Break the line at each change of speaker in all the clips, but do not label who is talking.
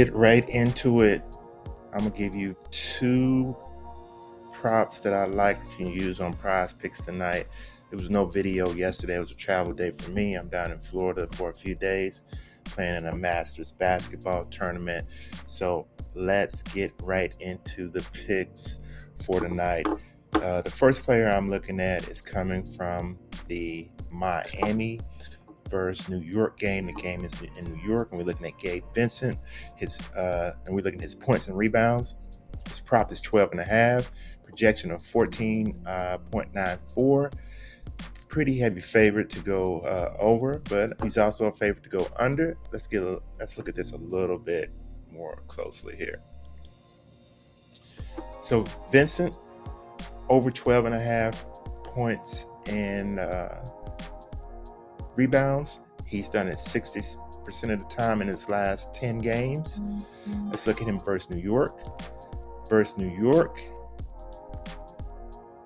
Get right into it. I'm gonna give you two props that I like that you can use on PrizePicks tonight. There was no video yesterday. It was a travel day for me. I'm down in Florida for a few days playing in a Masters basketball tournament. So let's get right into the picks for tonight. Uh, the first player I'm looking at is coming from the Miami versus New York game. The game is in New York, and we're looking at Gabe Vincent. His uh, and we're looking at his points and rebounds. His prop is 12 and a half. Projection of 14.94. Uh, Pretty heavy favorite to go uh, over, but he's also a favorite to go under. Let's get a, let's look at this a little bit more closely here. So Vincent over 12 and a half points and uh, rebounds. He's done it 60% of the time in his last 10 games. Mm-hmm. Let's look at him versus New York. Versus New York,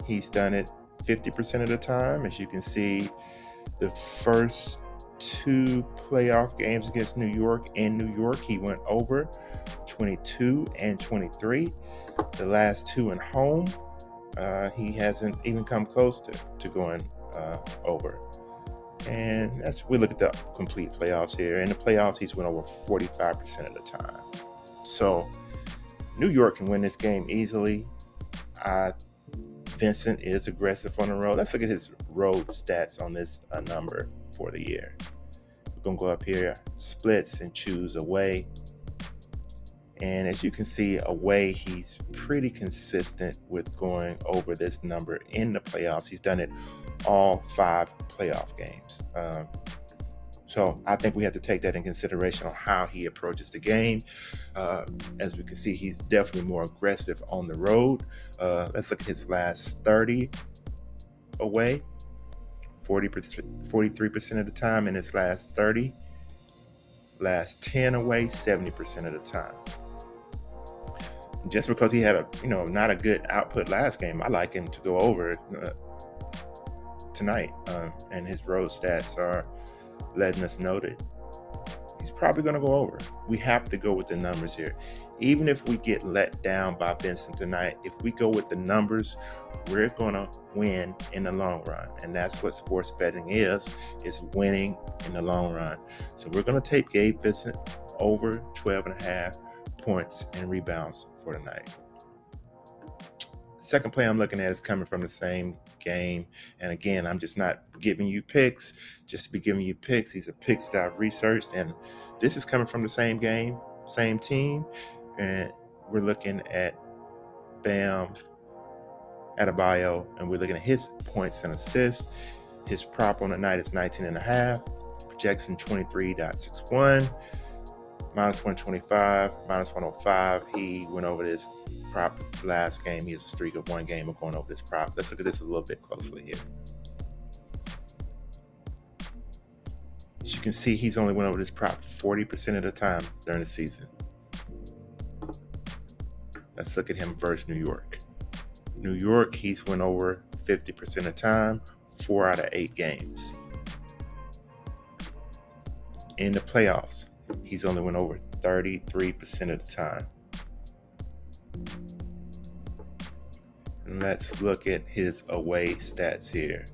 he's done it 50% of the time. As you can see, the first two playoff games against New York in New York, he went over 22 and 23. The last two in home, uh, he hasn't even come close to, to going uh, over. And that's we look at the complete playoffs here. In the playoffs, he's went over 45% of the time. So New York can win this game easily. Uh, Vincent is aggressive on the road. Let's look at his road stats on this uh, number for the year. We're gonna go up here, splits, and choose away. And as you can see, away, he's pretty consistent with going over this number in the playoffs. He's done it all five playoff games. Um, so I think we have to take that in consideration on how he approaches the game. Uh, as we can see, he's definitely more aggressive on the road. Uh, let's look at his last 30 away, 40%, 43% of the time in his last 30. Last 10 away, 70% of the time. Just because he had a, you know, not a good output last game, I like him to go over uh, tonight. Um, and his road stats are letting us know that he's probably going to go over. We have to go with the numbers here. Even if we get let down by Vincent tonight, if we go with the numbers, we're going to win in the long run. And that's what sports betting is, is winning in the long run. So we're going to take Gabe Vincent over 12 and a half points and rebounds for tonight. Second play I'm looking at is coming from the same game. And again, I'm just not giving you picks, just to be giving you picks. These are picks that I've researched, and this is coming from the same game, same team. And we're looking at Bam Adebayo, and we're looking at his points and assists. His prop on the night is 19 and a half, projection 23.61 minus 125, minus 105. He went over this prop last game. He has a streak of one game of going over this prop. Let's look at this a little bit closely here. As you can see, he's only went over this prop 40% of the time during the season. Let's look at him versus New York. New York, he's went over 50% of the time, four out of eight games. In the playoffs, he's only went over 33% of the time. And let's look at his away stats here.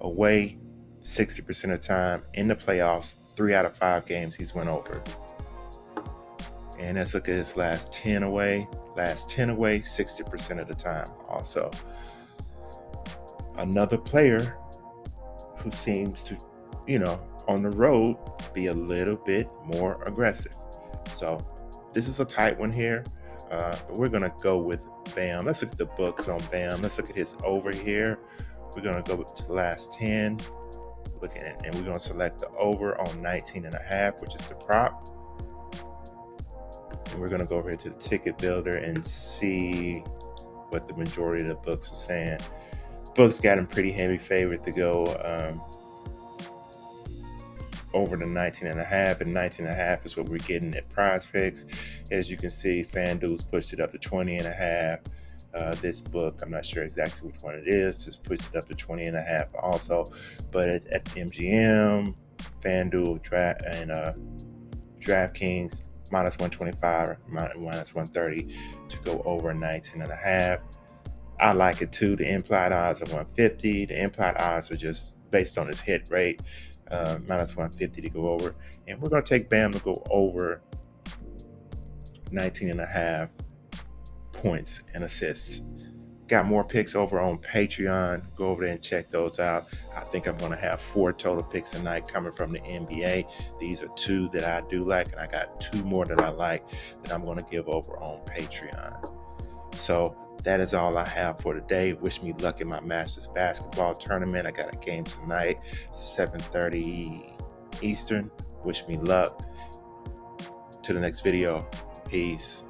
Away 60% of the time in the playoffs, three out of five games he's went over. And let's look at his last 10 away. Last 10 away, 60% of the time also. Another player who seems to you know, on the road, be a little bit more aggressive. So this is a tight one here, uh, but we're gonna go with Bam. Let's look at the books on Bam. Let's look at his over here. We're gonna go to the last 10, looking at, and we're gonna select the over on 19 and a half, which is the prop. And we're gonna go over here to the ticket builder and see what the majority of the books are saying. Books got him pretty heavy favorite to go um, over the 19 and a half and 19 and a half is what we're getting at PrizePicks as you can see fanduel's pushed it up to 20 and a half uh, this book i'm not sure exactly which one it is just pushed it up to 20 and a half also but at, at mgm FanDuel, Draft, and uh, DraftKings minus 125, minus 130 to go over 19 and a half. I like it too. The implied odds are 150. The implied odds are just based on his hit rate, uh, minus 150 to go over. And we're going to take Bam to go over 19 and a half points and assists. Got more picks over on Patreon. Go over there and check those out. I think I'm going to have four total picks tonight coming from the NBA. These are two that I do like, and I got two more that I like that I'm going to give over on Patreon. So that is all I have for today. Wish me luck in my Masters basketball tournament. I got a game tonight, 7:30 Eastern. Wish me luck. To the next video. Peace.